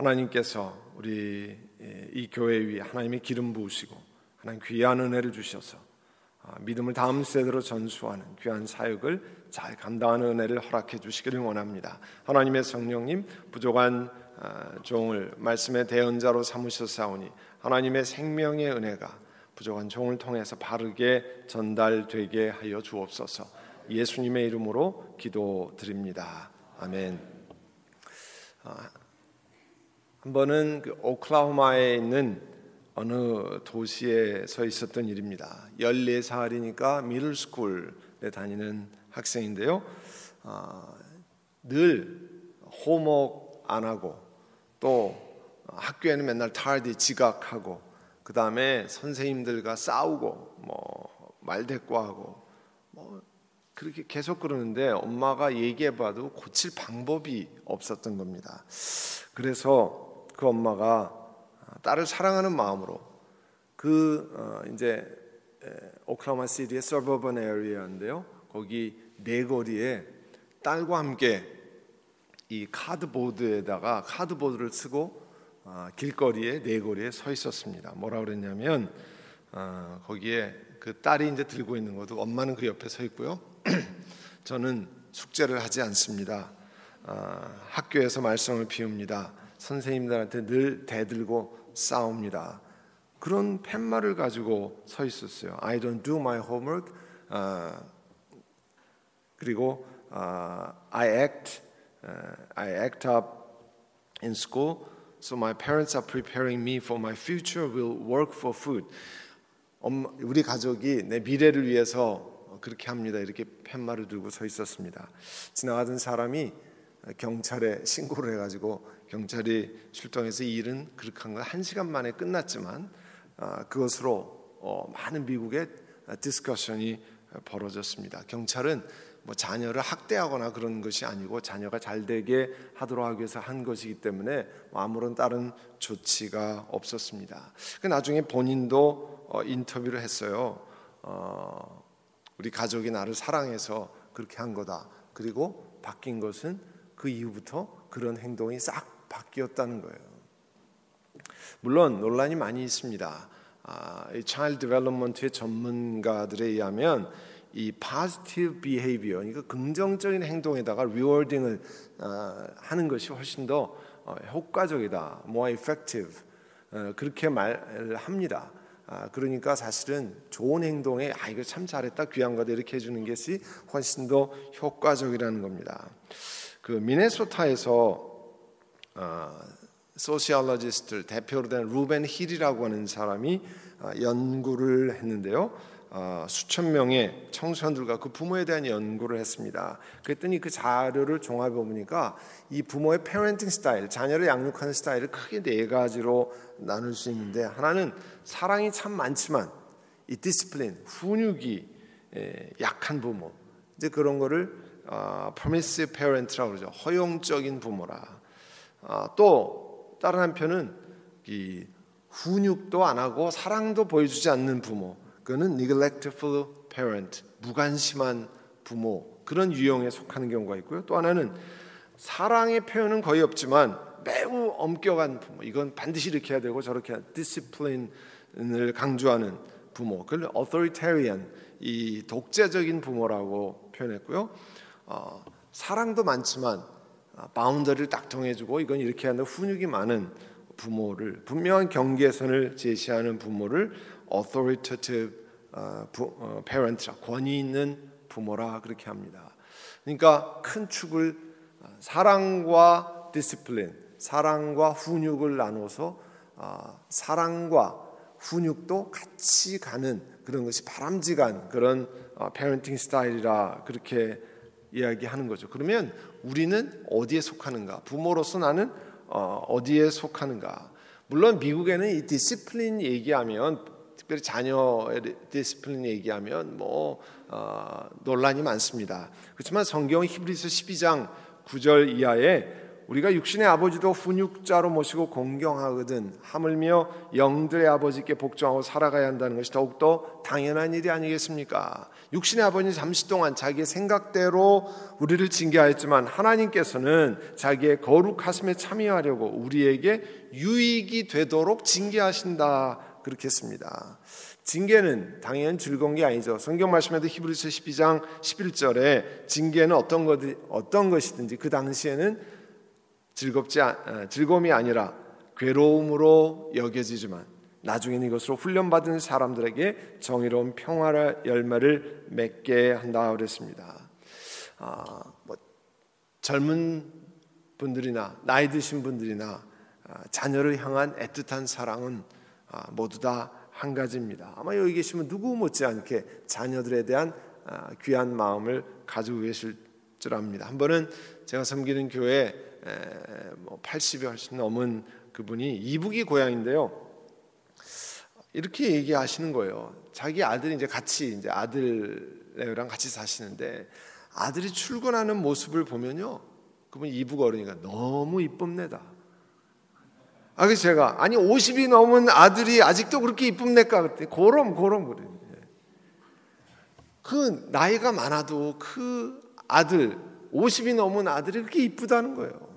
하나님께서 우리 이 교회 위에 하나님의 기름 부으시고 하나님 귀한 은혜를 주셔서 아, 믿음을 다음 세대로 전수하는 귀한 사역을 잘 감당하는 은혜를 허락해 주시기를 원합니다. 하나님의 성령님 부족한 아, 종을 말씀의 대언자로 삼으셨사오니 하나님의 생명의 은혜가 부족한 종을 통해서 바르게 전달되게 하여 주옵소서. 예수님의 이름으로 기도드립니다. 아멘. 아, 한 번은 그 오클라호마에 있는 어느 도시에 서 있었던 일입니다. 14살이니까 미들스쿨에 다니는 학생인데요. 어, 늘 호목 안 하고 또 학교에는 맨날 탈디 지각하고 그 다음에 선생님들과 싸우고 뭐 말대꾸하고 뭐 그렇게 계속 그러는데 엄마가 얘기해봐도 고칠 방법이 없었던 겁니다. 그래서 그 엄마가 딸을 사랑하는 마음으로 그 어, 이제 오클라마 시티의 서버번 에리어인데요. 거기 네거리에 딸과 함께 이 카드보드에다가 카드보드를 쓰고 어, 길거리에 네거리에 서 있었습니다. 뭐라 그랬냐면 어, 거기에 그 딸이 이제 들고 있는 것도 엄마는 그 옆에 서 있고요. 저는 숙제를 하지 않습니다. 학교에서 말썽을 피웁니다. 선생님들한테 늘 대들고 싸웁니다. 그런 팻말을 가지고 서 있었어요. I don't do my homework. 어, 그리고 어, I act, uh, I act up in school. So my parents are preparing me for my future. Will work for food. 엄마, 우리 가족이 내 미래를 위해서 그렇게 합니다. 이렇게 팻말을 들고 서 있었습니다. 지나가던 사람이 경찰에 신고를 해가지고 경찰이 출동해서 이 일은 그렇게 한두 시간 만에 끝났지만 아, 그것으로 어, 많은 미국의 discussion이 벌어졌습니다. 경찰은 뭐 자녀를 학대하거나 그런 것이 아니고 자녀가 잘 되게 하도록 하기 위해서 한 것이기 때문에 뭐 아무런 다른 조치가 없었습니다. 그 나중에 본인도 어, 인터뷰를 했어요. 어, 우리 가족이 나를 사랑해서 그렇게 한 거다. 그리고 바뀐 것은 그 이후부터 그런 행동이 싹 바뀌었다는 거예요. 물론 논란이 많이 있습니다. 아, 이 child development의 전문가들에 의하면 이 positive behavior, 그러니까 긍정적인 행동에다가 rewarding을 어, 하는 것이 훨씬 더 어, 효과적이다, more effective 어, 그렇게 말합니다. 아, 그러니까 사실은 좋은 행동에 아 이거 참 잘했다, 귀한 거다 이렇게 해주는 것이 훨씬 더 효과적이라는 겁니다. 그 미네소타에서 어, sociologist 대표로 된 루벤 힐이라고 하는 사람이 어, 연구를 했는데요. 어, 수천 명의 청소년들과 그 부모에 대한 연구를 했습니다. 그랬더니 그 자료를 종합해 보니까 이 부모의 parenting 스타일, 자녀를 양육하는 스타일을 크게 네 가지로 나눌 수 있는데 하나는 사랑이 참 많지만 이 discipline, 훈육이 약한 부모. 이제 그런 거를 어, permissive parent라고 그러죠. 허용적인 부모라. 어, 또 다른 한편은 이 훈육도 안 하고 사랑도 보여주지 않는 부모. 그거는 neglectful parent, 무관심한 부모. 그런 유형에 속하는 경우가 있고요. 또 하나는 사랑의 표현은 거의 없지만 매우 엄격한 부모. 이건 반드시 이렇게 해야 되고 저렇게 discipline을 강조하는 부모. 그걸 authoritarian, 이 독재적인 부모라고 표현했고요. 어, 사랑도 많지만 어, boundary를 딱 정해주고 이건 이렇게 하는 훈육이 많은 부모를 분명한 경계선을 제시하는 부모를 authoritative 어, 부, 어, parent라 권위 있는 부모라 그렇게 합니다. 그러니까 큰 축을 어, 사랑과 discipline, 사랑과 훈육을 나눠서 어, 사랑과 훈육도 같이 가는 그런 것이 바람직한 그런 parenting 스타일이라 그렇게 이야기하는 거죠. 그러면 우리는 어디에 속하는가? 부모로서 나는 어, 디에 속하는가? 물론 미국에는 이 discipline 얘기하면 특별히 자녀의 discipline 얘기하면 뭐 어, 논란이 많습니다. 그렇지만 성경 히브리서 12장 9절 이하에 우리가 육신의 아버지도 훈육자로 모시고 공경하거든 하물며 영들의 아버지께 복종하고 살아가야 한다는 것이 더욱더 당연한 일이 아니겠습니까? 육신의 아버지는 잠시 동안 자기의 생각대로 우리를 징계하였지만 하나님께서는 자기의 거룩하심에 참여하려고 우리에게 유익이 되도록 징계하신다 그렇게 했습니다. 징계는 당연 즐거운 게 아니죠. 성경 말씀에도 히브리서 12장 11절에 징계는 어떤 것 어떤 것이든지 그 당시에는 즐겁지 아, 즐거움이 아니라 괴로움으로 여겨지지만 나중에는 이것으로 훈련받은 사람들에게 정의로운 평화의 열매를 맺게 한다 그랬습니다. 아, 뭐 젊은 분들이나 나이 드신 분들이나 아, 자녀를 향한 애틋한 사랑은 아, 모두 다 한 가지입니다. 아마 여기 계시면 누구 못지않게 자녀들에 대한 아, 귀한 마음을 가지고 계실 줄 압니다. 한 번은 제가 섬기는 교회 뭐 80여 훨씬 넘은 그분이 이북이 고향인데요. 이렇게 얘기하시는 거예요. 자기 아들이 이제 같이 이제 아들랑 같이 사시는데 아들이 출근하는 모습을 보면요. 그분 이북 어른이가 너무 이쁩니다. 아, 그래서 제가 아니 50이 넘은 아들이 아직도 그렇게 이쁩니까? 그때 고럼 고럼 그래. 그 나이가 많아도 그 아들 50이 넘은 아들이 그렇게 이쁘다는 거예요.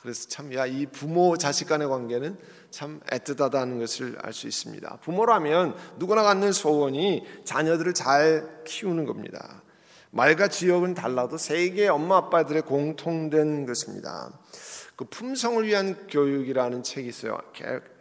아, 그래서 참 야 이 부모 자식 간의 관계는 참 애틋하다는 것을 알 수 있습니다. 부모라면 누구나 갖는 소원이 자녀들을 잘 키우는 겁니다. 말과 지역은 달라도 세계 엄마 아빠들의 공통된 것입니다. 그 품성을 위한 교육이라는 책이 있어요.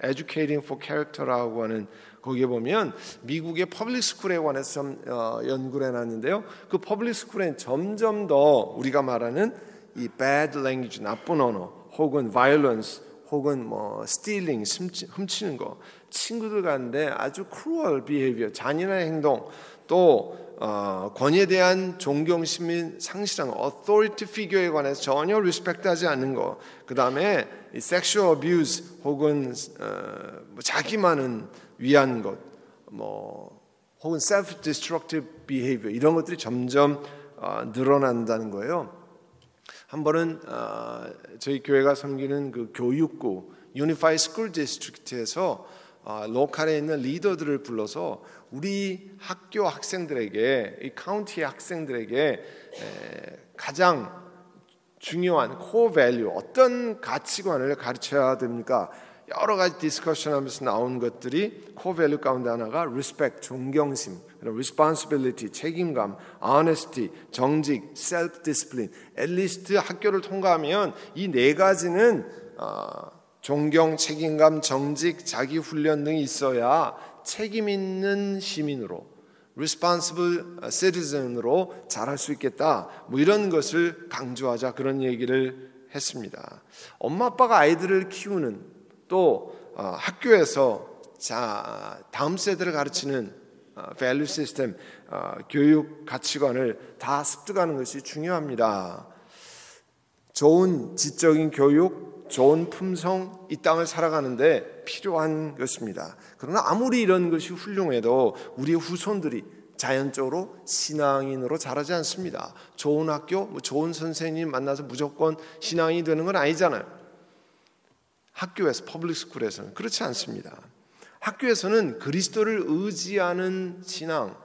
Educating for Character라고 하는 거기에 보면 미국의 public school에 관해서 좀 어, 연구를 해놨는데요. 그 public school엔 점점 더 우리가 말하는 이 bad language 나쁜 언어 혹은 violence 혹은 뭐 stealing 훔치는 거 친구들 가운데 아주 cruel behavior 잔인한 행동 또 어, 권위에 대한 존경심이 상실한 authority figure에 관해서 전혀 respect하지 않는 거. 그 다음에 sexual abuse 혹은 어, 뭐 자기만은 위한 것, 뭐 혹은 self-destructive behavior 이런 것들이 점점 어, 늘어난다는 거예요. 한 번은 어, 저희 교회가 섬기는 그 Unified School District에서 어, local에 있는 리더들을 불러서 우리 학교 학생들에게 이 카운티의 학생들에게 가장 중요한 core value 어떤 가치관을 가르쳐야 됩니까? 여러 가지 discussion 하면서 나온 것들이 core value 가운데 하나가 respect 존경심, responsibility 책임감, honesty 정직, self discipline. at least 학교를 통과하면 이 네 가지는 어, 존경, 책임감, 정직, 자기 훈련 등이 있어야 책임 있는 시민으로 responsible citizen으로 자랄 수 있겠다. 뭐 이런 것을 강조하자 그런 얘기를 했습니다. 엄마 아빠가 아이들을 키우는 또 어, 학교에서 자 다음 세대를 가르치는 어, value system 어, 교육 가치관을 다 습득하는 것이 중요합니다. 좋은 지적인 교육 좋은 품성 이 땅을 살아가는데 필요한 것입니다. 그러나 아무리 이런 것이 훌륭해도 우리 후손들이 자연적으로 신앙인으로 자라지 않습니다. 좋은 학교, 뭐 좋은 선생님 만나서 무조건 신앙이 되는 건 아니잖아요. 학교에서 public school에서는 그렇지 않습니다. 학교에서는 그리스도를 의지하는 신앙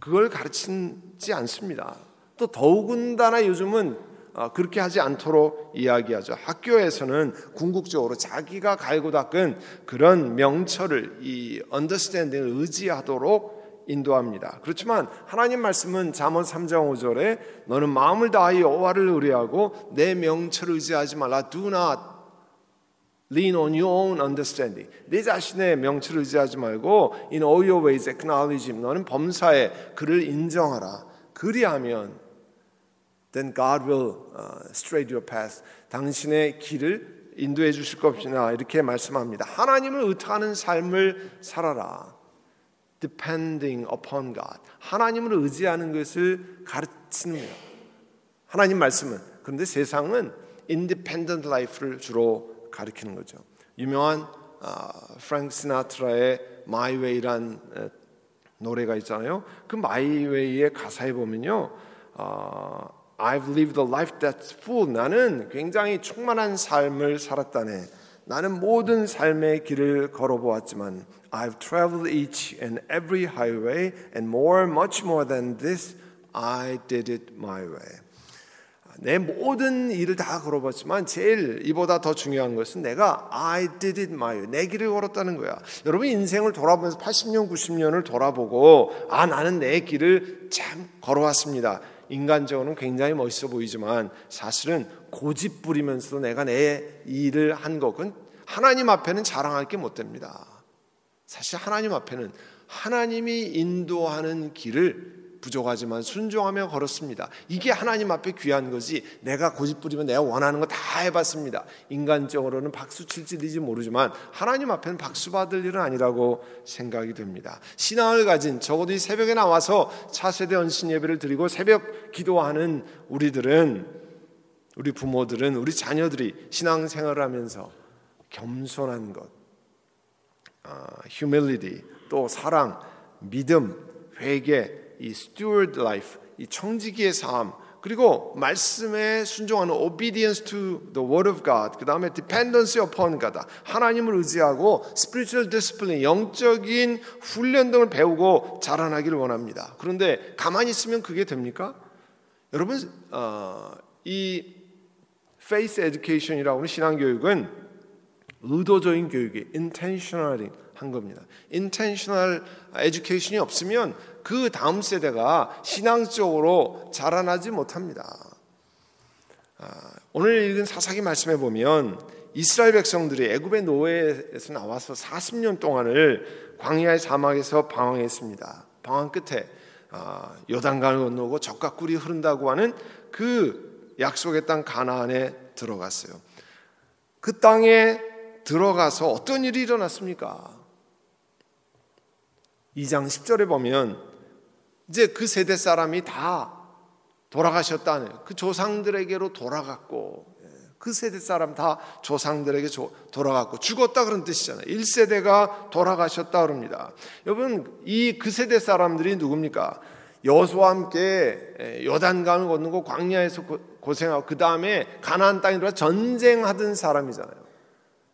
그걸 가르치지 않습니다. 또 더욱은다나 요즘은 어, 그렇게 하지 않도록 이야기하죠. 학교에서는 궁극적으로 자기가 갈고 닦은 그런 명철을 이 언더스탠딩을 의지하도록 인도합니다. 그렇지만 하나님 말씀은 잠언 3장 5절에 너는 마음을 다하여 여호와를 의뢰하고 내 명철을 의지하지 말라. Do not lean on your own understanding. 내 자신의 명철을 의지하지 말고 in all your ways acknowledge him. 너는 범사에 그를 인정하라. 그리하면 then God will straight your path. 당신의 길을 인도해 주실 것이나 이렇게 말씀합니다. 하나님을 의탁하는 삶을 살아라. depending upon God. 하나님을 의지하는 것을 가르치는 거예요. 하나님 말씀은 그런데 세상은 independent life를 주로 가리키는 거죠. 유명한 프랭크 시나트라의 My Way란 노래가 있잖아요. 그 My Way의 가사에 보면요. 어, I've lived a life that's full. 나는 굉장히 충만한 삶을 살았다네. 나는 모든 삶의 길을 걸어보았지만 I've traveled each and every highway and more, much more than this. I did it my way. 내 모든 일을 다 걸어봤지만 제일 이보다 더 중요한 것은 내가 I did it my way. 내 길을 걸었다는 거야. 여러분 인생을 돌아보면서 80년, 90년을 돌아보고 아 나는 내 길을 참 걸어왔습니다. 인간적으로는 굉장히 멋있어 보이지만 사실은 고집 부리면서 내가 내 일을 한 것은 하나님 앞에는 자랑할 게 못 됩니다. 사실 하나님 앞에는 하나님이 인도하는 길을 부족하지만 순종하며 걸었습니다. 이게 하나님 앞에 귀한 거지. 내가 고집 부리면 내가 원하는 거 다 해봤습니다. 인간적으로는 박수 칠지인지 모르지만 하나님 앞에는 박수 받을 일은 아니라고 생각이 됩니다. 신앙을 가진 적어도 이 새벽에 나와서 차세대 언신 예배를 드리고 새벽 기도하는 우리들은 우리 부모들은 우리 자녀들이 신앙생활을 하면서 겸손한 것, 어, humility, 또 사랑, 믿음, 회개, 이 steward life, 이 청지기의 삶, 그리고 말씀에 순종하는 obedience to the word of God, 그 다음에 dependency upon God, 하나님을 의지하고 spiritual discipline, 영적인 훈련 등을 배우고 자라나기를 원합니다. 그런데 가만히 있으면 그게 됩니까? 여러분, 어, 이 faith education이라고 하는 신앙교육은 의도적인 교육이 intentionally 한 겁니다. intentional education이 없으면 그 다음 세대가 신앙적으로 자라나지 못합니다. 아, 오늘 읽은 사사기 말씀에 보면 이스라엘 백성들이 애굽의 노예에서 나와서 40년 동안을 광야의 사막에서 방황했습니다. 방황 끝에 아, 요단강을 건너고 적과 꿀이 흐른다고 하는 그 약속의 땅 가나안에 들어갔어요. 그 땅에 들어가서 어떤 일이 일어났습니까? 2장 10절에 보면 이제 그 세대 사람이 다 돌아가셨다는 그 조상들에게로 돌아갔고 예, 그 세대 사람 다 조상들에게 돌아갔고 죽었다 그런 뜻이잖아요. 1세대가 돌아가셨다 그럽니다. 여러분 이 그 세대 사람들이 누굽니까? 여수와 함께 예, 요단강을 건너고 광야에서 고생하고 그 다음에 가나안 땅에 전쟁하던 사람이잖아요.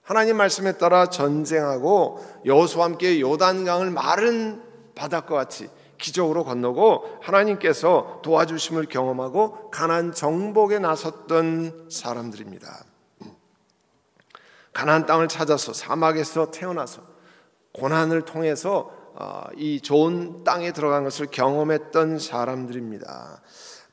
하나님 말씀에 따라 전쟁하고 여수와 함께 요단강을 마른 바닷과 같이 기적으로 건너고 하나님께서 도와주심을 경험하고 가난 정복에 나섰던 사람들입니다. 가난 땅을 찾아서 사막에서 태어나서 고난을 통해서 어, 이 좋은 땅에 들어간 것을 경험했던 사람들입니다.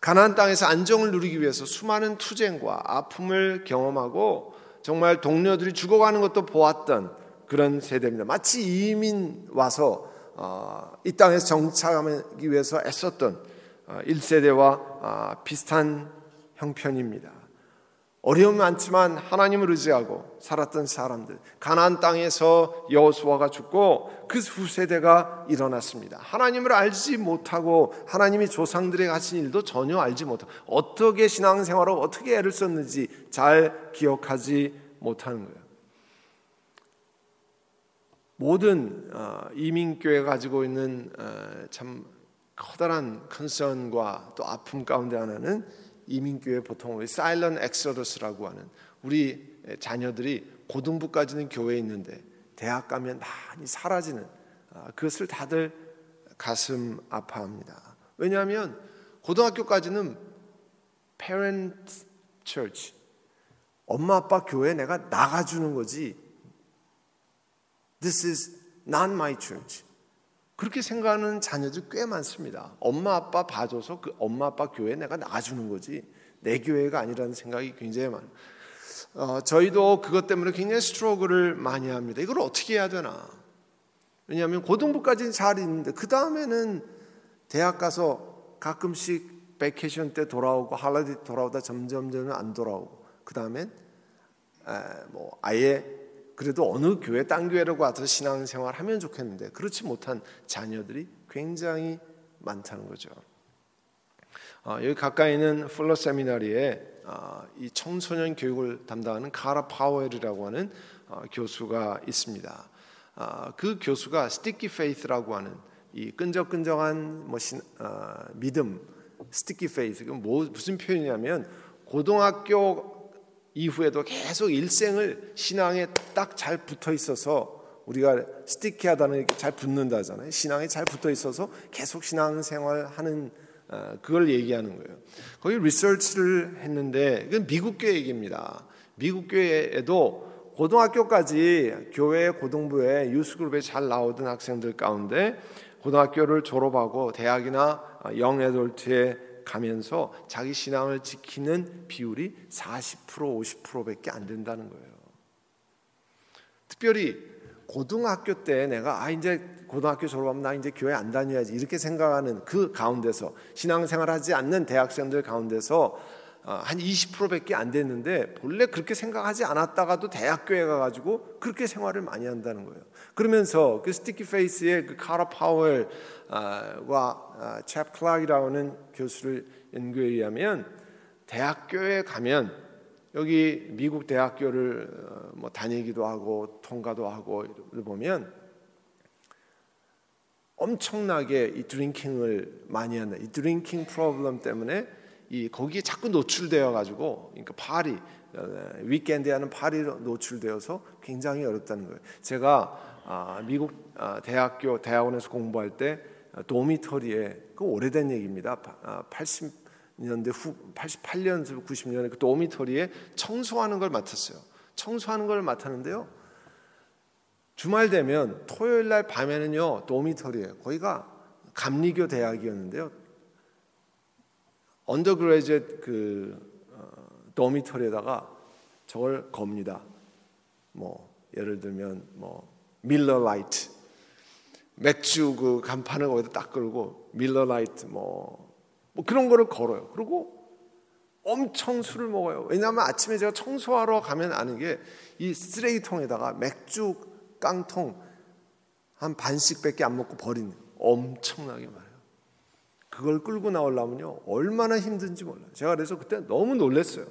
가난 땅에서 안정을 누리기 위해서 수많은 투쟁과 아픔을 경험하고 정말 동료들이 죽어가는 것도 보았던 그런 세대입니다. 마치 이민 와서 어, 이 땅에서 정착하기 위해서 애썼던 1세대와 어, 어, 비슷한 형편입니다. 어려움이 많지만 하나님을 의지하고 살았던 사람들 가나안 땅에서 여호수아가 죽고 그 후세대가 일어났습니다. 하나님을 알지 못하고 하나님이 조상들에게 하신 일도 전혀 알지 못하고 어떻게 신앙생활을 어떻게 애를 썼는지 잘 기억하지 못하는 거예요. 모든 어, 이민교회가 가지고 있는 어, 참 커다란 컨선과 또 아픔 가운데 하나는 이민교회 보통 우리 사일런 엑서더스라고 하는 우리 자녀들이 고등부까지는 교회에 있는데 대학 가면 많이 사라지는 아, 그것을 다들 가슴 아파합니다. 왜냐하면 고등학교까지는 parent church 엄마 아빠 교회 내가 나가주는 거지 This is not my church. 그렇게 생각하는 자녀들 꽤 많습니다. 엄마 아빠 봐줘서 그 엄마 아빠 교회 내가 나가주는 거지 내 교회가 아니라는 생각이 굉장히 많아요. 어, 저희도 그것 때문에 굉장히 struggle을 많이 합니다. 이걸 어떻게 해야 되나? 왜냐하면 고등부까지는 잘 있는데 그 다음에는 대학 가서 가끔씩 vacation 때 돌아오고 holiday 돌아오다 점점점 안 돌아오고 그 다음엔 뭐 아예 그래도 어느 교회 딴 교회라고 와서 신앙생활 하면 좋겠는데 그렇지 못한 자녀들이 굉장히 많다는 거죠. 어, 여기 가까이 있는 풀러 seminary에 어, 이 청소년 교육을 담당하는 카라 파웰이라고 하는 어, 교수가 있습니다. 그 교수가 Sticky Faith라고 하는 이 끈적끈적한 뭐 신, 믿음 Sticky Faith. 뭐 무슨 표현이냐면 고등학교 이후에도 계속 일생을 신앙에 딱 잘 붙어 있어서 우리가 스티키하다는 게잘 붙는다잖아요. 신앙에 잘 붙어 있어서 계속 신앙생활 하는 어, 그걸 얘기하는 거예요. 거기 리서치를 했는데 이건 미국 교회 얘기입니다. 미국 교회에도 고등학교까지 교회 고등부에 유스그룹에 잘 나오던 학생들 가운데 고등학교를 졸업하고 대학이나 영애돌트에 가면서 자기 신앙을 지키는 비율이 40% 50%밖에 안 된다는 거예요. 특별히 고등학교 때 내가 아 이제 고등학교 졸업하면 나 이제 교회 안 다녀야지 이렇게 생각하는 그 가운데서 신앙생활하지 않는 대학생들 가운데서 어, 한 20%밖에 안 됐는데 본래 그렇게 생각하지 않았다가도 대학교에 가가지고 그렇게 생활을 많이 한다는 거예요. 그러면서 그 스티키 페이스의 그 카라 파웰과 챕 클락이라는 교수를 연구에 의하면 대학교에 가면 여기 미국 대학교를 어, 뭐 다니기도 하고 통과도 하고 보면 엄청나게 이 drinking을 많이 한다. 이 drinking problem 때문에 이 거기에 자꾸 노출되어 가지고 그러니까 파티 weekend에 하는 파티로 노출되어서 굉장히 어렵다는 거예요. 제가 아, 미국 아, 대학교 대학원에서 공부할 때 dormitory에 그 오래된 얘기입니다. 80 년대 후 88년 90년에 그 dormitory에 청소하는 걸 맡았어요. 청소하는 걸 맡았는데요. 주말 되면 토요일 날 밤에는요 dormitory에 거기가 감리교 대학이었는데요. undergraduate 그 어, dormitory에다가 저걸 겁니다. 뭐 예를 들면 뭐 Miller Lite 맥주 그 간판을 거기다 딱 걸고 Miller Lite 뭐 뭐 그런 거를 걸어요. 그리고 엄청 술을 먹어요. 왜냐하면 아침에 제가 청소하러 가면 아는 게 이 쓰레기통에다가 맥주 깡통 한 반씩밖에 안 먹고 버린 엄청나게 많아요. 그걸 끌고 나오려면요 얼마나 힘든지 몰라요. 제가 그래서 그때 너무 놀랐어요.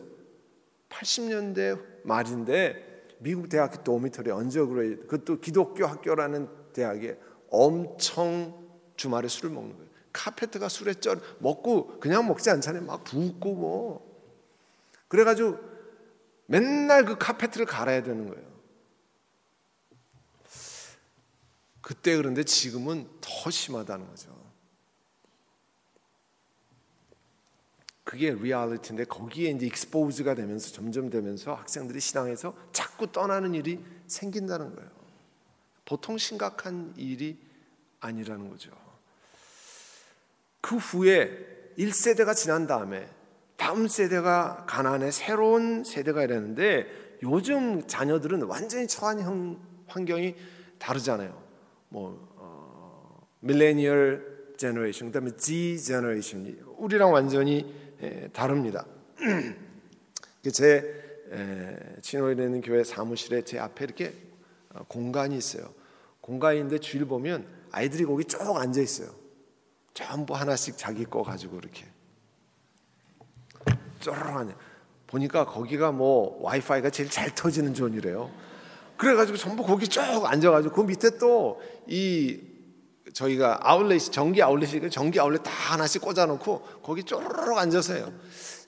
80년대 말인데 미국 대학교 도미터리 언저그레이 그것도 기독교 학교라는 대학에 엄청 주말에 술을 먹는 거예요. 카페트가 술에 쩔 먹고 그냥 먹지 않잖아요. 막 붓고 뭐. 그래가지고 맨날 그 카페트를 갈아야 되는 거예요. 그때 그런데 지금은 더 심하다는 거죠. 그게 reality인데 거기에 이제 expose가 되면서 점점 되면서 학생들이 신앙에서 자꾸 떠나는 일이 생긴다는 거예요. 보통 심각한 일이 아니라는 거죠. 그 후에 1세대가 지난 다음에 다음 세대가 가나안에 새로운 세대가 이랬는데 요즘 자녀들은 완전히 처한 환경이 다르잖아요. 뭐 어, millennial generation 그다음에 Z generation 우리랑 완전히 에, 다릅니다. 제 친호에 있는 교회 사무실에 제 앞에 이렇게 어, 공간이 있어요. 공간인데 주일 보면 아이들이 거기 쭉 앉아 있어요. 전부 하나씩 자기 거 가지고 이렇게 쪼르르하냐 보니까 거기가 뭐 와이파이가 제일 잘 터지는 존이래요. 그래가지고 전부 거기 쭉 앉아가지고 그 밑에 또 이 저희가 아울렛이 전기 아울렛이 전기 아울렛 다 하나씩 꽂아놓고 거기 쪼르르 앉아서 해요.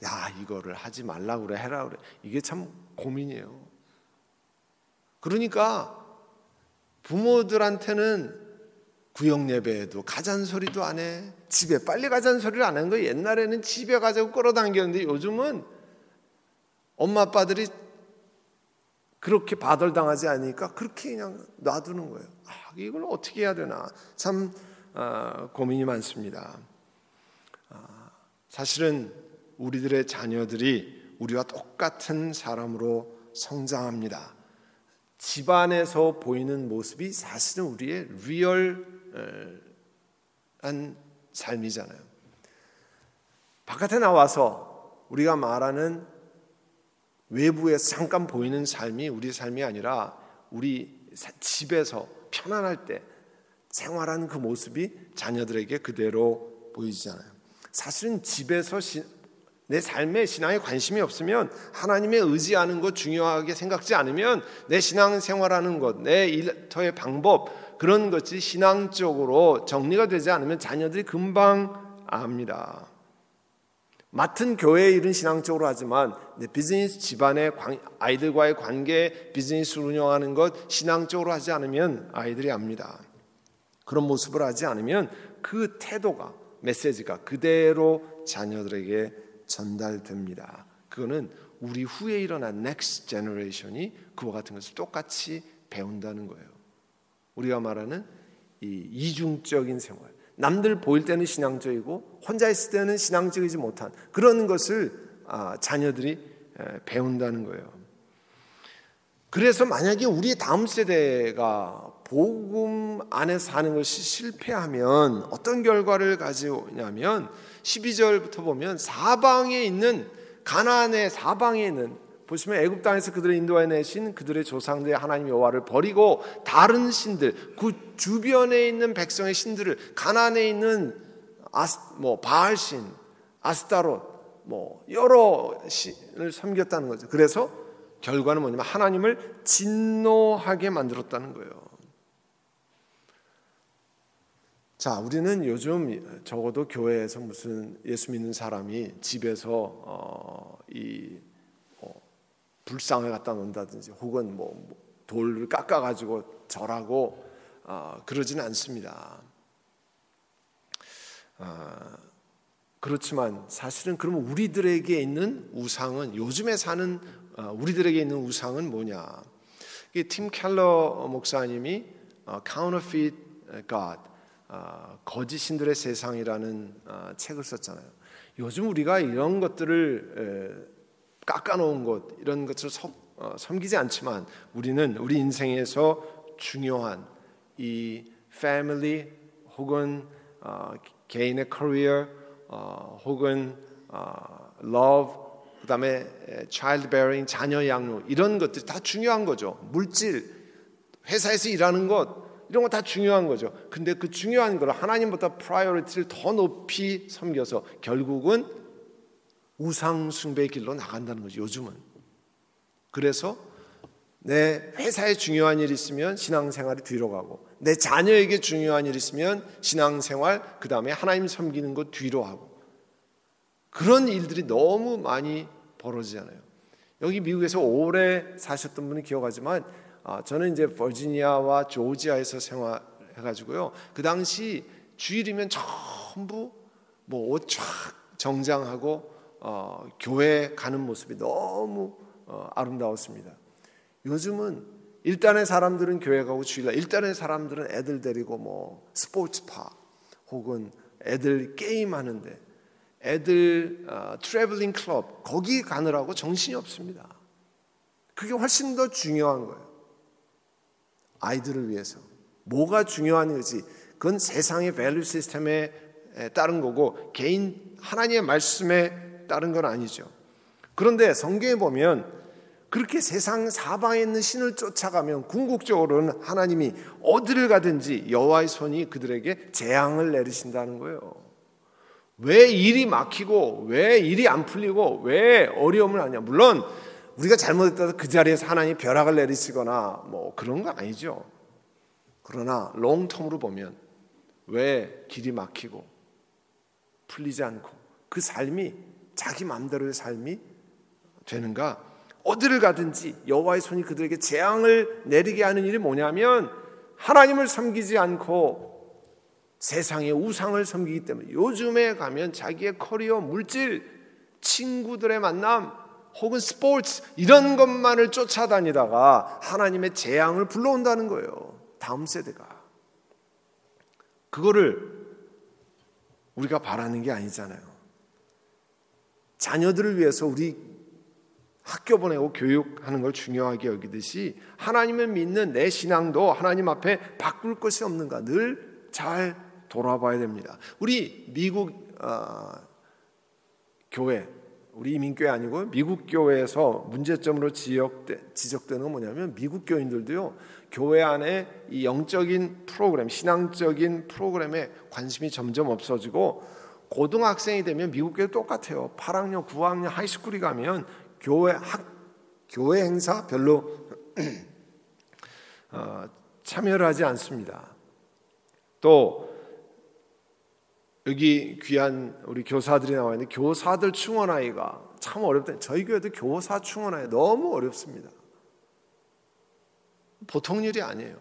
야 이거를 하지 말라 그래 해라 그래 이게 참 고민이에요. 그러니까 부모들한테는 구역 예배에도 가잔 소리도 안 해. 집에 빨리 가잔 소리를 안 하는 거 옛날에는 집에 가자고 끌어당겼는데 요즘은 엄마 아빠들이 그렇게 바덜당하지 않으니까 그렇게 그냥 놔두는 거예요. 아, 이걸 어떻게 해야 되나 참 아, 고민이 많습니다. 아, 사실은 우리들의 자녀들이 우리와 똑같은 사람으로 성장합니다. 집안에서 보이는 모습이 사실은 우리의 real 한 삶이잖아요. 바깥에 나와서 우리가 말하는 외부에서 잠깐 보이는 삶이 우리 삶이 아니라 우리 집에서 편안할 때 생활하는 그 모습이 자녀들에게 그대로 보이잖아요. 사실은 집에서 내 삶에 신앙에 관심이 없으면 하나님의 의지하는 것 중요하게 생각지 않으면 내 신앙 생활하는 것, 내 일터의 방법 그런 것이 신앙적으로 정리가 되지 않으면 자녀들이 금방 압니다. 맡은 교회 일은 신앙적으로 하지만 비즈니스 집안의 아이들과의 관계, 비즈니스를 운영하는 것 신앙적으로 하지 않으면 아이들이 압니다. 그런 모습을 하지 않으면 그 태도가 메시지가 그대로 자녀들에게 전달됩니다. 그거는 우리 후에 일어난 next generation이 그와 같은 것을 똑같이 배운다는 거예요. 우리가 말하는 이 이중적인 생활. 남들 보일 때는 신앙적이고 혼자 있을 때는 신앙적이지 못한 그런 것을 아, 자녀들이 배운다는 거예요. 그래서 만약에 우리 다음 세대가 복음 안에 사는 것이 실패하면 어떤 결과를 가져오냐면 12절부터 보면 사방에 있는 가나안의 사방에 있는 보시면 애굽 땅에서 그들을 인도해 내신 그들의 조상들의 하나님 여호와를 버리고 다른 신들 그 주변에 있는 백성의 신들을 가나안에 있는 아스 뭐 바알 신, 아스타롯 뭐 여러 신을 섬겼다는 거죠. 그래서 결과는 뭐냐면 하나님을 진노하게 만들었다는 거예요. 자, 우리는 요즘 적어도 교회에서 무슨 예수 믿는 사람이 집에서 어, 이 불상을 갖다 놓는다든지 혹은 뭐 돌을 깎아 가지고 절하고 어, 그러지는 않습니다. 어, 그렇지만 사실은 그러면 우리들에게 있는 우상은 요즘에 사는 어, 우리들에게 있는 우상은 뭐냐? 팀 켈러 목사님이 어, Counterfeit God 어, 거짓 신들의 세상이라는 어, 책을 썼잖아요. 요즘 우리가 이런 것들을 깎아놓은 것 이런 것을 어, 섬기지 않지만 우리는 우리 인생에서 중요한 이 패밀리 혹은 어, 개인의 커리어 어, 혹은 어, love 그다음에 child rearing 자녀 양육 이런 것들 다 중요한 거죠. 물질 회사에서 일하는 것 이런 거 다 중요한 거죠. 근데 그 중요한 걸 하나님보다 priority를 더 높이 섬겨서 결국은 우상 숭배의 길로 나간다는 거죠. 요즘은. 그래서 내 회사에 중요한 일이 있으면 신앙생활이 뒤로 가고 내 자녀에게 중요한 일이 있으면 신앙생활 그 다음에 하나님 섬기는 것 뒤로 하고 그런 일들이 너무 많이 벌어지잖아요. 여기 미국에서 오래 사셨던 분이 기억하지만 아, 저는 이제 버지니아와 조지아에서 생활해 가지고요. 그 당시 주일이면 전부 뭐 옷 쫙 정장하고 어, 교회 가는 모습이 너무 어, 아름다웠습니다. 요즘은 일단의 사람들은 교회 가고 주일날 일단의 사람들은 애들 데리고 뭐 스포츠파 혹은 애들 게임 하는데 애들 어, traveling club 거기 가느라고 정신이 없습니다. 그게 훨씬 더 중요한 거예요. 아이들을 위해서 뭐가 중요한 거지? 그건 세상의 value system에 따른 거고 개인 하나님의 말씀에 따른 건 아니죠. 그런데 성경에 보면 그렇게 세상 사방에 있는 신을 쫓아가면 궁극적으로는 하나님이 어디를 가든지 여호와의 손이 그들에게 재앙을 내리신다는 거예요. 왜 일이 막히고 왜 일이 안 풀리고 왜 어려움을 하냐? 물론 우리가 잘못했다고 그 자리에서 하나님이 벼락을 내리시거나 뭐 그런 거 아니죠. 그러나 롱텀으로 보면 왜 길이 막히고 풀리지 않고 그 삶이 자기 마음대로의 삶이 되는가? 어디를 가든지 여호와의 손이 그들에게 재앙을 내리게 하는 일이 뭐냐면 하나님을 섬기지 않고 세상의 우상을 섬기기 때문에 요즘에 가면 자기의 커리어, 물질, 친구들의 만남 혹은 스포츠 이런 것만을 쫓아다니다가 하나님의 재앙을 불러온다는 거예요. 다음 세대가. 그거를 우리가 바라는 게 아니잖아요. 자녀들을 위해서 우리 학교 보내고 교육하는 걸 중요하게 여기듯이 하나님을 믿는 내 신앙도 하나님 앞에 바꿀 것이 없는가 늘 잘 돌아봐야 됩니다. 우리 미국 어, 교회, 우리 이민교회 아니고 미국 교회에서 문제점으로 지적되, 지적되는 건 뭐냐면 미국 교인들도요 교회 안에 이 영적인 프로그램, 신앙적인 프로그램에 관심이 점점 없어지고 고등학생이 되면 미국 교회 똑같아요. 8학년, 9학년 하이스쿨이 가면 교회 학 교회 행사 별로 어, 참여를 하지 않습니다. 또 여기 귀한 우리 교사들이 나와 있는데 교사들 충원하기가 참 어렵다. 저희 교회도 교사 충원하기 너무 어렵습니다. 보통 일이 아니에요.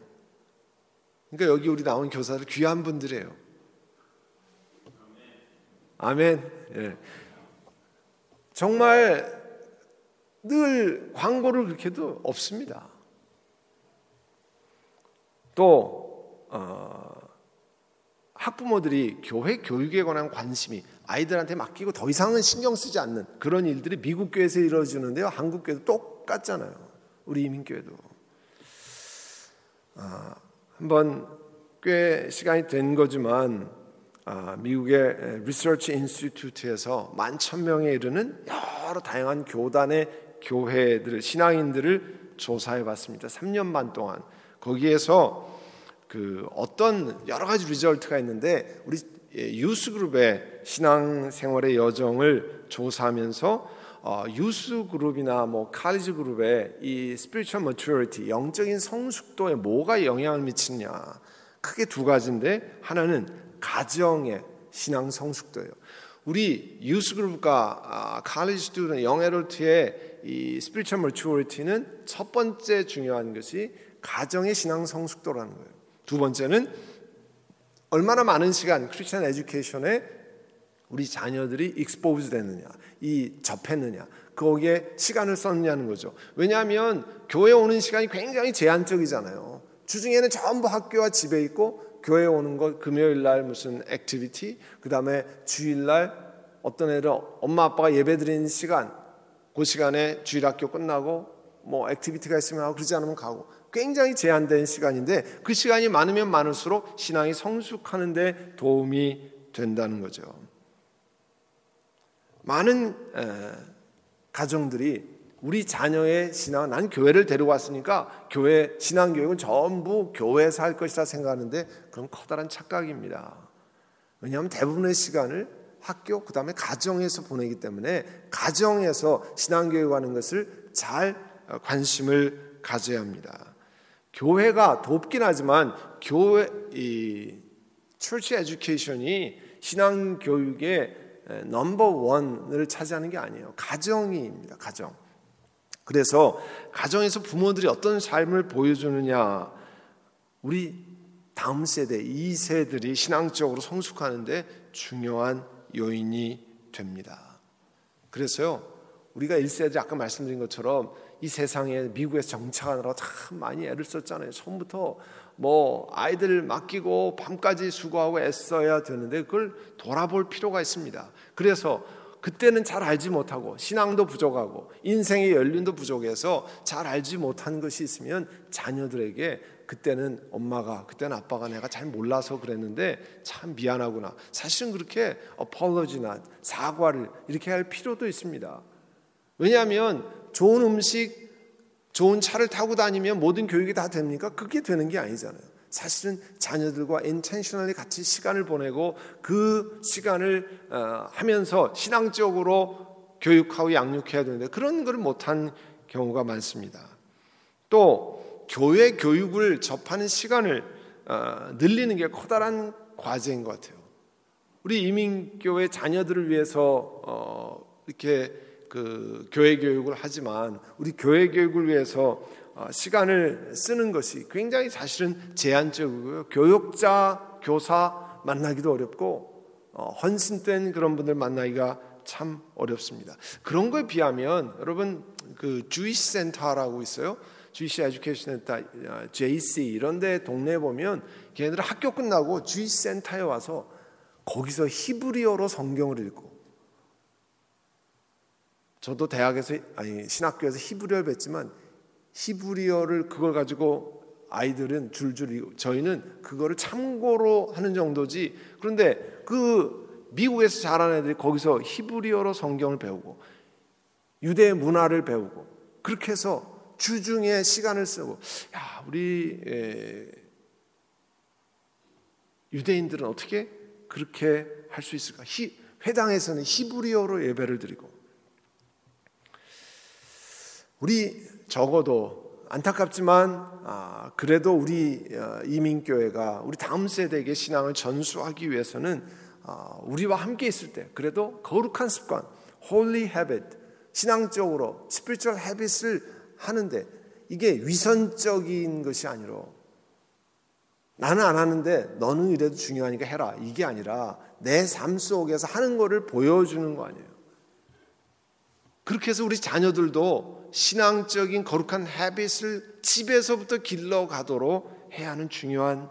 그러니까 여기 우리 나온 교사들 귀한 분들이에요. 아멘. 예. 정말 늘 광고를 그렇게 도 없습니다. 또 어, 학부모들이 교회 교육에 관한 관심이 아이들한테 맡기고 더 이상은 신경 쓰지 않는 그런 일들이 미국 교회에서 이루어지는데요. 한국 교회도 똑같잖아요. 우리 이민교회도. 아, 한번 꽤 시간이 된 거지만 아, 미국의 research institute에서 만 천 명에 이르는 여러 다양한 교단의 교회들 신앙인들을 조사해 봤습니다. 3년 반 동안 거기에서 그 어떤 여러 가지 result가 있는데 우리 youth group의 신앙 생활의 여정을 조사하면서 어, youth group이나 뭐 칼리지 그룹의 이 spiritual maturity 영적인 성숙도에 뭐가 영향을 미치냐 크게 두 가지인데 하나는 가정의 신앙 성숙도예요. 우리 youth group과 아, 칼리지 스튜던 영에럴트의 이 spiritual maturity는 첫 번째 중요한 것이 가정의 신앙 성숙도라는 거예요. 두 번째는 얼마나 많은 시간 Christian education에 우리 자녀들이 expose 됐느냐, 이 접했느냐, 거기에 시간을 썼느냐는 거죠. 왜냐하면 교회 오는 시간이 굉장히 제한적이잖아요. 주중에는 전부 학교와 집에 있고 교회 오는 것 금요일 날 무슨 activity, 그 다음에 주일 날 어떤 애들 엄마 아빠가 예배 드리는 시간, 그 시간에 주일 학교 끝나고 뭐 activity가 있으면 하고 그러지 않으면 가고 굉장히 제한된 시간인데 그 시간이 많으면 많을수록 신앙이 성숙하는데 도움이 된다는 거죠. 많은 가정들이 우리 자녀의 신앙, 난 교회를 데리고 왔으니까 교회 신앙 교육은 전부 교회에서 할 것이다 생각하는데 그건 커다란 착각입니다. 왜냐하면 대부분의 시간을 학교 그 다음에 가정에서 보내기 때문에 가정에서 신앙 교육하는 것을 잘 관심을 가져야 합니다. 교회가 돕긴 하지만 교회 이 철치 에듀케이션이 신앙 교육의 넘버 원을 차지하는 게 아니에요. 가정이입니다. 가정. 그래서 가정에서 부모들이 어떤 삶을 보여주느냐, 우리 다음 세대, 이 세들이 신앙적으로 성숙하는데 중요한 요인이 됩니다. 그래서요, 우리가 1세대 아까 말씀드린 것처럼 이 세상에 미국에서 정착하느라 참 많이 애를 썼잖아요. 처음부터 뭐 아이들 맡기고 밤까지 수고하고 애써야 되는데 그걸 돌아볼 필요가 있습니다. 그래서 그때는 잘 알지 못하고 신앙도 부족하고 인생의 연륜도 부족해서 잘 알지 못한 것이 있으면 자녀들에게 그때는 엄마가 그때는 아빠가 내가 잘 몰라서 그랬는데 참 미안하구나. 사실은 그렇게 어폴로지나 사과를 이렇게 할 필요도 있습니다. 왜냐하면 좋은 음식, 좋은 차를 타고 다니면 모든 교육이 다 됩니까? 그게 되는 게 아니잖아요. 사실은 자녀들과 인텐셔널리 같이 시간을 보내고 그 시간을 어, 하면서 신앙적으로 교육하고 양육해야 되는데 그런 걸 못한 경우가 많습니다. 또 교회 교육을 접하는 시간을 어, 늘리는 게 커다란 과제인 것 같아요. 우리 이민교회 자녀들을 위해서 어, 이렇게 그 교회 교육을 하지만 우리 교회 교육을 위해서 어, 시간을 쓰는 것이 굉장히 사실은 제한적이고요. 교육자, 교사 만나기도 어렵고 어, 헌신된 그런 분들 만나기가 참 어렵습니다. 그런 거에 비하면 여러분 그 Jewish center라고 있어요. Jewish education center, JC 이런 데 동네에 보면 걔네들 학교 끝나고 Jewish center에 와서 거기서 히브리어로 성경을 읽고 저도 대학에서 아니 신학교에서 히브리어를 배웠지만 히브리어를 그걸 가지고 아이들은 줄줄 저희는 그거를 참고로 하는 정도지. 그런데 그 미국에서 자란 애들이 거기서 히브리어로 성경을 배우고 유대 문화를 배우고 그렇게 해서 주중에 시간을 쓰고 야 우리 에, 유대인들은 어떻게 그렇게 할 수 있을까? 히, 회당에서는 히브리어로 예배를 드리고 우리 적어도 안타깝지만 아, 그래도 우리 어, 이민교회가 우리 다음 세대에게 신앙을 전수하기 위해서는 어, 우리와 함께 있을 때 그래도 거룩한 습관, holy habit, 신앙적으로 spiritual habit을 하는데 이게 위선적인 것이 아니로 나는 안 하는데 너는 이래도 중요하니까 해라. 이게 아니라 내 삶 속에서 하는 거를 보여주는 거 아니에요. 그렇게 해서 우리 자녀들도 신앙적인 거룩한 헤빗을 집에서부터 길러가도록 해야 하는 중요한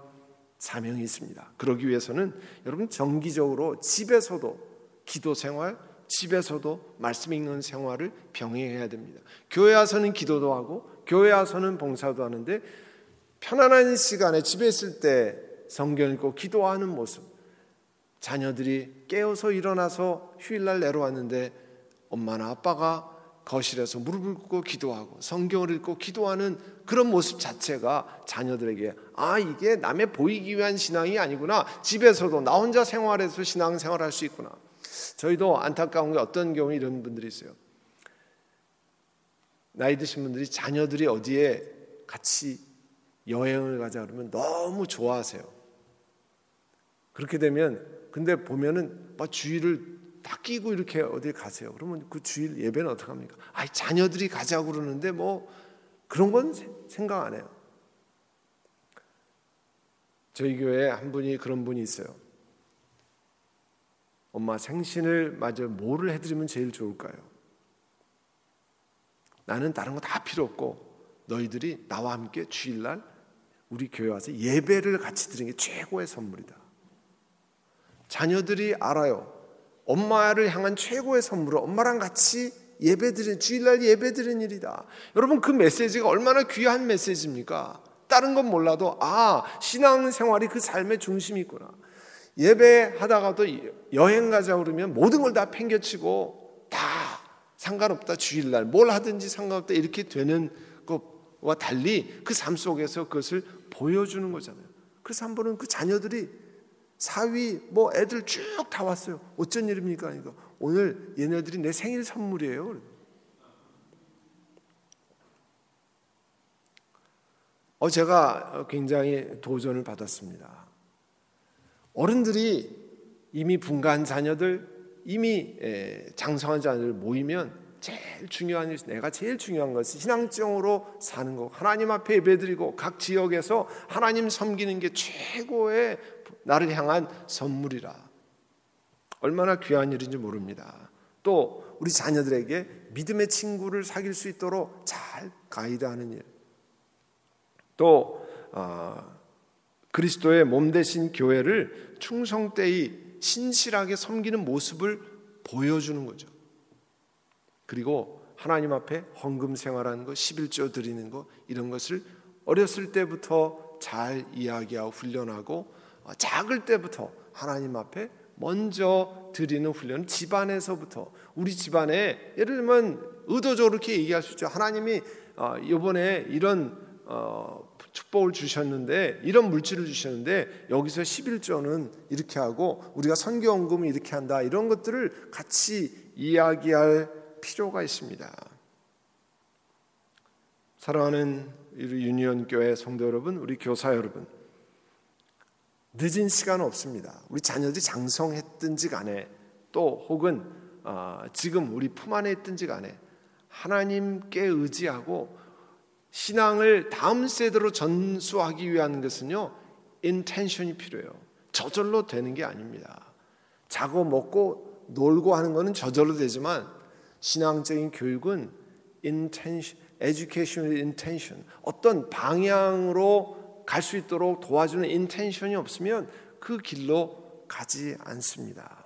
사명이 있습니다. 그러기 위해서는 여러분 정기적으로 집에서도 기도 생활, 집에서도 말씀 읽는 생활을 병행해야 됩니다. 교회 와서는 기도도 하고 교회 와서는 봉사도 하는데 편안한 시간에 집에 있을 때 성경 읽고 기도하는 모습 자녀들이 깨어서 일어나서 휴일날 내려왔는데 엄마나 아빠가 거실에서 무릎을 꿇고 기도하고 성경을 읽고 기도하는 그런 모습 자체가 자녀들에게 아 이게 남의 보이기 위한 신앙이 아니구나. 집에서도 나 혼자 생활해서 신앙 생활할 수 있구나. 저희도 안타까운 게 어떤 경우에 이런 분들이 있어요. 나이 드신 분들이 자녀들이 어디에 같이 여행을 가자 그러면 너무 좋아하세요. 그렇게 되면 근데 보면은 막 주의를 다 끼고 이렇게 어디 가세요. 그러면 그 주일 예배는 어떻게 합니까? 아, 자녀들이 가자고 그러는데 뭐 그런 건 생각 안 해요. 저희 교회에 한 분이 그런 분이 있어요. 엄마 생신을 맞아 뭐를 해드리면 제일 좋을까요? 나는 다른 거 다 필요 없고 너희들이 나와 함께 주일날 우리 교회 와서 예배를 같이 드리는 게 최고의 선물이다. 자녀들이 알아요. 엄마를 향한 최고의 선물은 엄마랑 같이 예배드린 주일날 예배드린 일이다. 여러분 그 메시지가 얼마나 귀한 메시지입니까? 다른 건 몰라도 아 신앙생활이 그 삶의 중심이 있구나. 예배하다가도 여행 가자 그러면 모든 걸 다 팽개치고 다 상관없다 주일날 뭘 하든지 상관없다 이렇게 되는 것과 달리 그 삶 속에서 그것을 보여주는 거잖아요. 그래서 한 번은 그 자녀들이 사위 뭐 애들 쭉 다 왔어요. 어쩐 일입니까? 이거 오늘 얘네들이 내 생일 선물이에요. 어 제가 굉장히 도전을 받았습니다. 어른들이 이미 분가한 자녀들, 이미 장성한 자녀들 모이면 제일 중요한 일, 내가 제일 중요한 것은 신앙적으로 사는 거. 하나님 앞에 예배드리고 각 지역에서 하나님 섬기는 게 최고의 나를 향한 선물이라. 얼마나 귀한 일인지 모릅니다. 또 우리 자녀들에게 믿음의 친구를 사귈 수 있도록 잘 가이드하는 일. 또 어, 그리스도의 몸 대신 교회를 충성되이 신실하게 섬기는 모습을 보여주는 거죠. 그리고 하나님 앞에 헌금 생활하는 것, 11조 드리는 것 이런 것을 어렸을 때부터 잘 이야기하고 훈련하고 어, 작을 때부터 하나님 앞에 먼저 드리는 훈련 집안에서부터 우리 집안에 예를 들면 의도적으로 이렇게 얘기할 수 있죠. 하나님이 이번에 어, 이런 어, 축복을 주셨는데 이런 물질을 주셨는데 여기서 11조는 이렇게 하고 우리가 선교원금을 이렇게 한다 이런 것들을 같이 이야기할 필요가 있습니다. 사랑하는 유니온 교회 성도 여러분, 우리 교사 여러분. 늦은 시간은 없습니다. 우리 자녀들이 장성했든지 간에 또 혹은 어, 지금 우리 품 안에 있든지 간에 하나님께 의지하고 신앙을 다음 세대로 전수하기 위한 것은요 인텐션이 필요해요. 저절로 되는 게 아닙니다. 자고 먹고 놀고 하는 것은 저절로 되지만 신앙적인 교육은 intention, educational intention 어떤 방향으로 갈 수 있도록 도와주는 인텐션이 없으면 그 길로 가지 않습니다.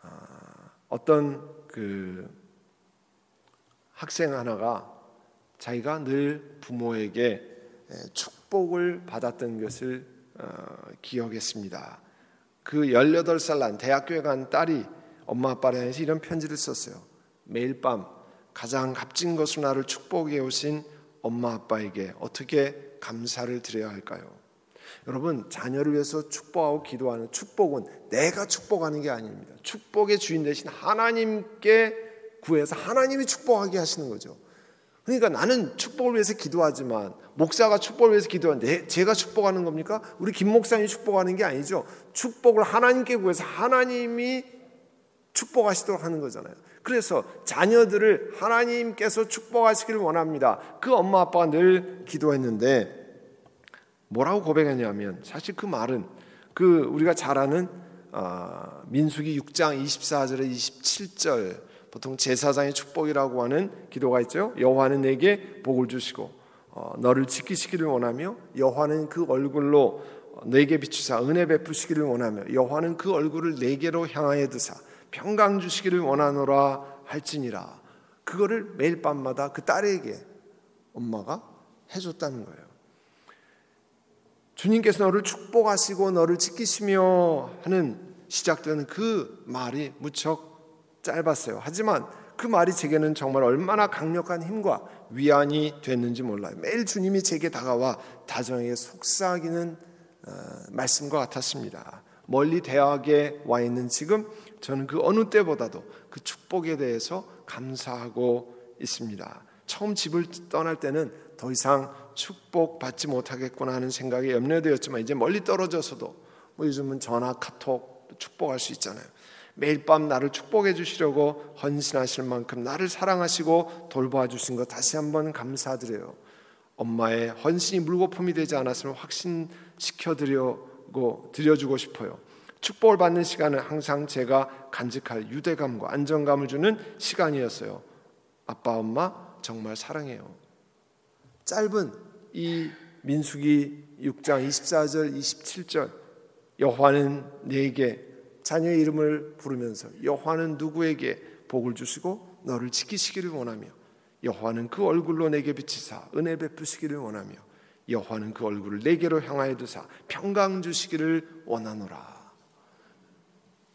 아, 어떤 그 학생 하나가 자기가 늘 부모에게 축복을 받았던 것을 어, 기억했습니다. 그 18살 난 대학교에 간 딸이 엄마 아빠를 향해서 이런 편지를 썼어요. 매일 밤 가장 값진 것으로 나를 축복해 오신 엄마 아빠에게 어떻게 감사를 드려야 할까요? 여러분 자녀를 위해서 축복하고 기도하는 축복은 내가 축복하는 게 아닙니다. 축복의 주인 대신 하나님께 구해서 하나님이 축복하게 하시는 거죠. 그러니까 나는 축복을 위해서 기도하지만 목사가 축복을 위해서 기도하는데 제가 축복하는 겁니까? 우리 김 목사님이 축복하는 게 아니죠. 축복을 하나님께 구해서 하나님이 축복하시도록 하는 거잖아요. 그래서 자녀들을 하나님께서 축복하시기를 원합니다. 그 엄마 아빠가 늘 기도했는데 뭐라고 고백했냐면 사실 그 말은 그 우리가 잘 아는 어, 민수기 6장 24절에 27절 보통 제사장의 축복이라고 하는 기도가 있죠. 여호와는 내게 복을 주시고 어, 너를 지키시기를 원하며 여호와는 그 얼굴로 내게 비추사 은혜 베푸시기를 원하며 여호와는 그 얼굴을 내게로 향하여 드사 평강 주시기를 원하노라 할지니라. 그거를 매일 밤마다 그 딸에게 엄마가 해줬다는 거예요. 주님께서 너를 축복하시고 너를 지키시며 하는 시작되는 그 말이 무척 짧았어요. 하지만 그 말이 제게는 정말 얼마나 강력한 힘과 위안이 됐는지 몰라요. 매일 주님이 제게 다가와 다정하게 속삭이는 어, 말씀과 같았습니다. 멀리 대학에 와 있는 지금 저는 그 어느 때보다도 그 축복에 대해서 감사하고 있습니다. 처음 집을 떠날 때는 더 이상 축복받지 못하겠구나 하는 생각이 염려되었지만 이제 멀리 떨어져서도 뭐 요즘은 전화, 카톡 축복할 수 있잖아요. 매일 밤 나를 축복해 주시려고 헌신하실 만큼 나를 사랑하시고 돌봐 주신 것 다시 한번 감사드려요. 엄마의 헌신이 물거품이 되지 않았으면 확신시켜 드려고 드려주고 싶어요. 축복을 받는 시간은 항상 제가 간직할 유대감과 안정감을 주는 시간이었어요. 아빠, 엄마 정말 사랑해요. 짧은 이 민수기 6장 24절 27절 여호와는 내게 자녀의 이름을 부르면서 여호와는 누구에게 복을 주시고 너를 지키시기를 원하며 여호와는 그 얼굴로 내게 비치사 은혜 베푸시기를 원하며 여호와는 그 얼굴을 내게로 향하여 두사 평강 주시기를 원하노라.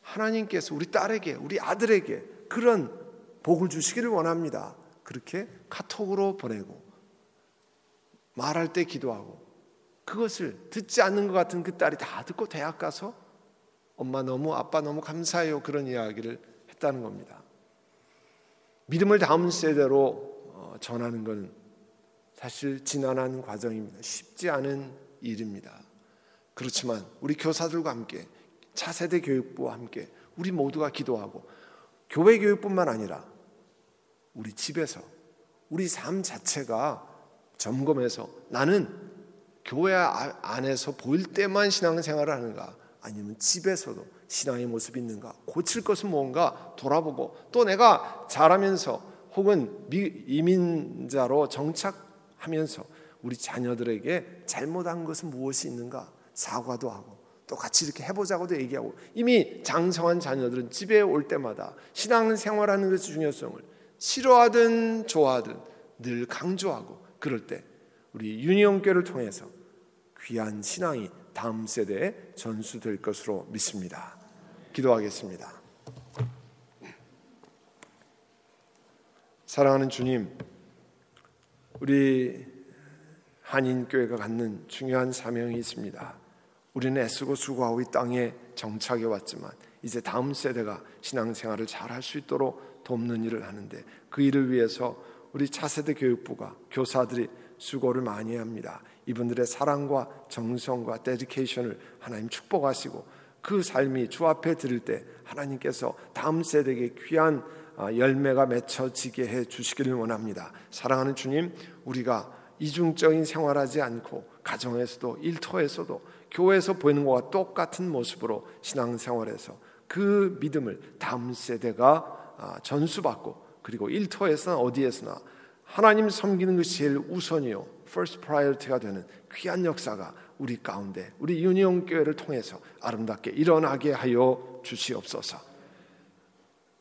하나님께서 우리 딸에게 우리 아들에게 그런 복을 주시기를 원합니다. 그렇게 카톡으로 보내고 말할 때 기도하고 그것을 듣지 않는 것 같은 그 딸이 다 듣고 대학 가서 엄마 너무 아빠 너무 감사해요 그런 이야기를 했다는 겁니다. 믿음을 다음 세대로 어, 전하는 것은 사실 지난한 과정입니다. 쉽지 않은 일입니다. 그렇지만 우리 교사들과 함께 차세대 교육부와 함께 우리 모두가 기도하고 교회 교육뿐만 아니라 우리 집에서 우리 삶 자체가 점검해서 나는 교회 아, 안에서 보일 때만 신앙생활을 하는가 아니면 집에서도 신앙의 모습이 있는가 고칠 것은 뭔가 돌아보고 또 내가 자라면서 혹은 이민자로 정착하면서 우리 자녀들에게 잘못한 것은 무엇이 있는가 사과도 하고 또 같이 이렇게 해보자고도 얘기하고 이미 장성한 자녀들은 집에 올 때마다 신앙생활하는 것의 중요성을 싫어하든 좋아하든 늘 강조하고 그럴 때 우리 유니온교를 통해서 귀한 신앙이 다음 세대에 전수될 것으로 믿습니다. 기도하겠습니다. 사랑하는 주님, 우리 한인교회가 갖는 중요한 사명이 있습니다. 우리는 애쓰고 수고하고 이 땅에 정착해 왔지만 이제 다음 세대가 신앙생활을 잘 할 수 있도록 돕는 일을 하는데 그 일을 위해서 우리 차세대 교육부가 교사들이 수고를 많이 합니다. 이분들의 사랑과 정성과 데디케이션을 하나님 축복하시고 그 삶이 주 앞에 들을 때 하나님께서 다음 세대에게 귀한 아, 열매가 맺혀지게 해 주시기를 원합니다. 사랑하는 주님, 우리가 이중적인 생활하지 않고 가정에서도 일터에서도 교회에서 보이는 것과 똑같은 모습으로 신앙생활에서 그 믿음을 다음 세대가 아, 전수받고 그리고 일터에서나 어디에서나 하나님 섬기는 것이 제일 우선이요. first priority가 되는 귀한 역사가 우리 가운데 우리 유니온 교회를 통해서 아름답게 일어나게 하여 주시옵소서.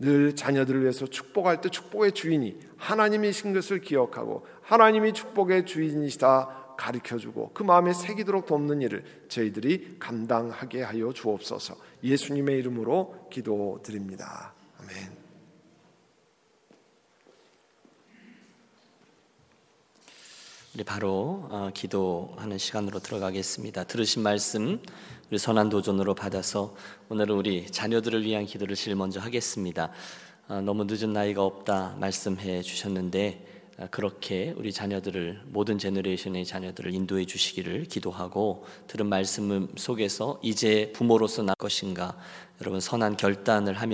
늘 자녀들을 위해서 축복할 때 축복의 주인이 하나님이신 것을 기억하고 하나님이 축복의 주인이시다 가르쳐 주고 그 마음에 새기도록 돕는 일을 저희들이 감당하게 하여 주옵소서. 예수님의 이름으로 기도드립니다. 아멘. 우리 바로 어, 기도하는 시간으로 들어가겠습니다. 들으신 말씀 우리 선한 도전으로 받아서 오늘은 우리 자녀들을 위한 기도를 제일 먼저 하겠습니다. 어, 너무 늦은 나이가 없다 말씀해 주셨는데 아, 그렇게 우리 자녀들을 모든 generation의 자녀들을 인도해 주시기를 기도하고 들은 말씀 속에서 이제 부모로서 날 것인가? 여러분 선한 결단을 하면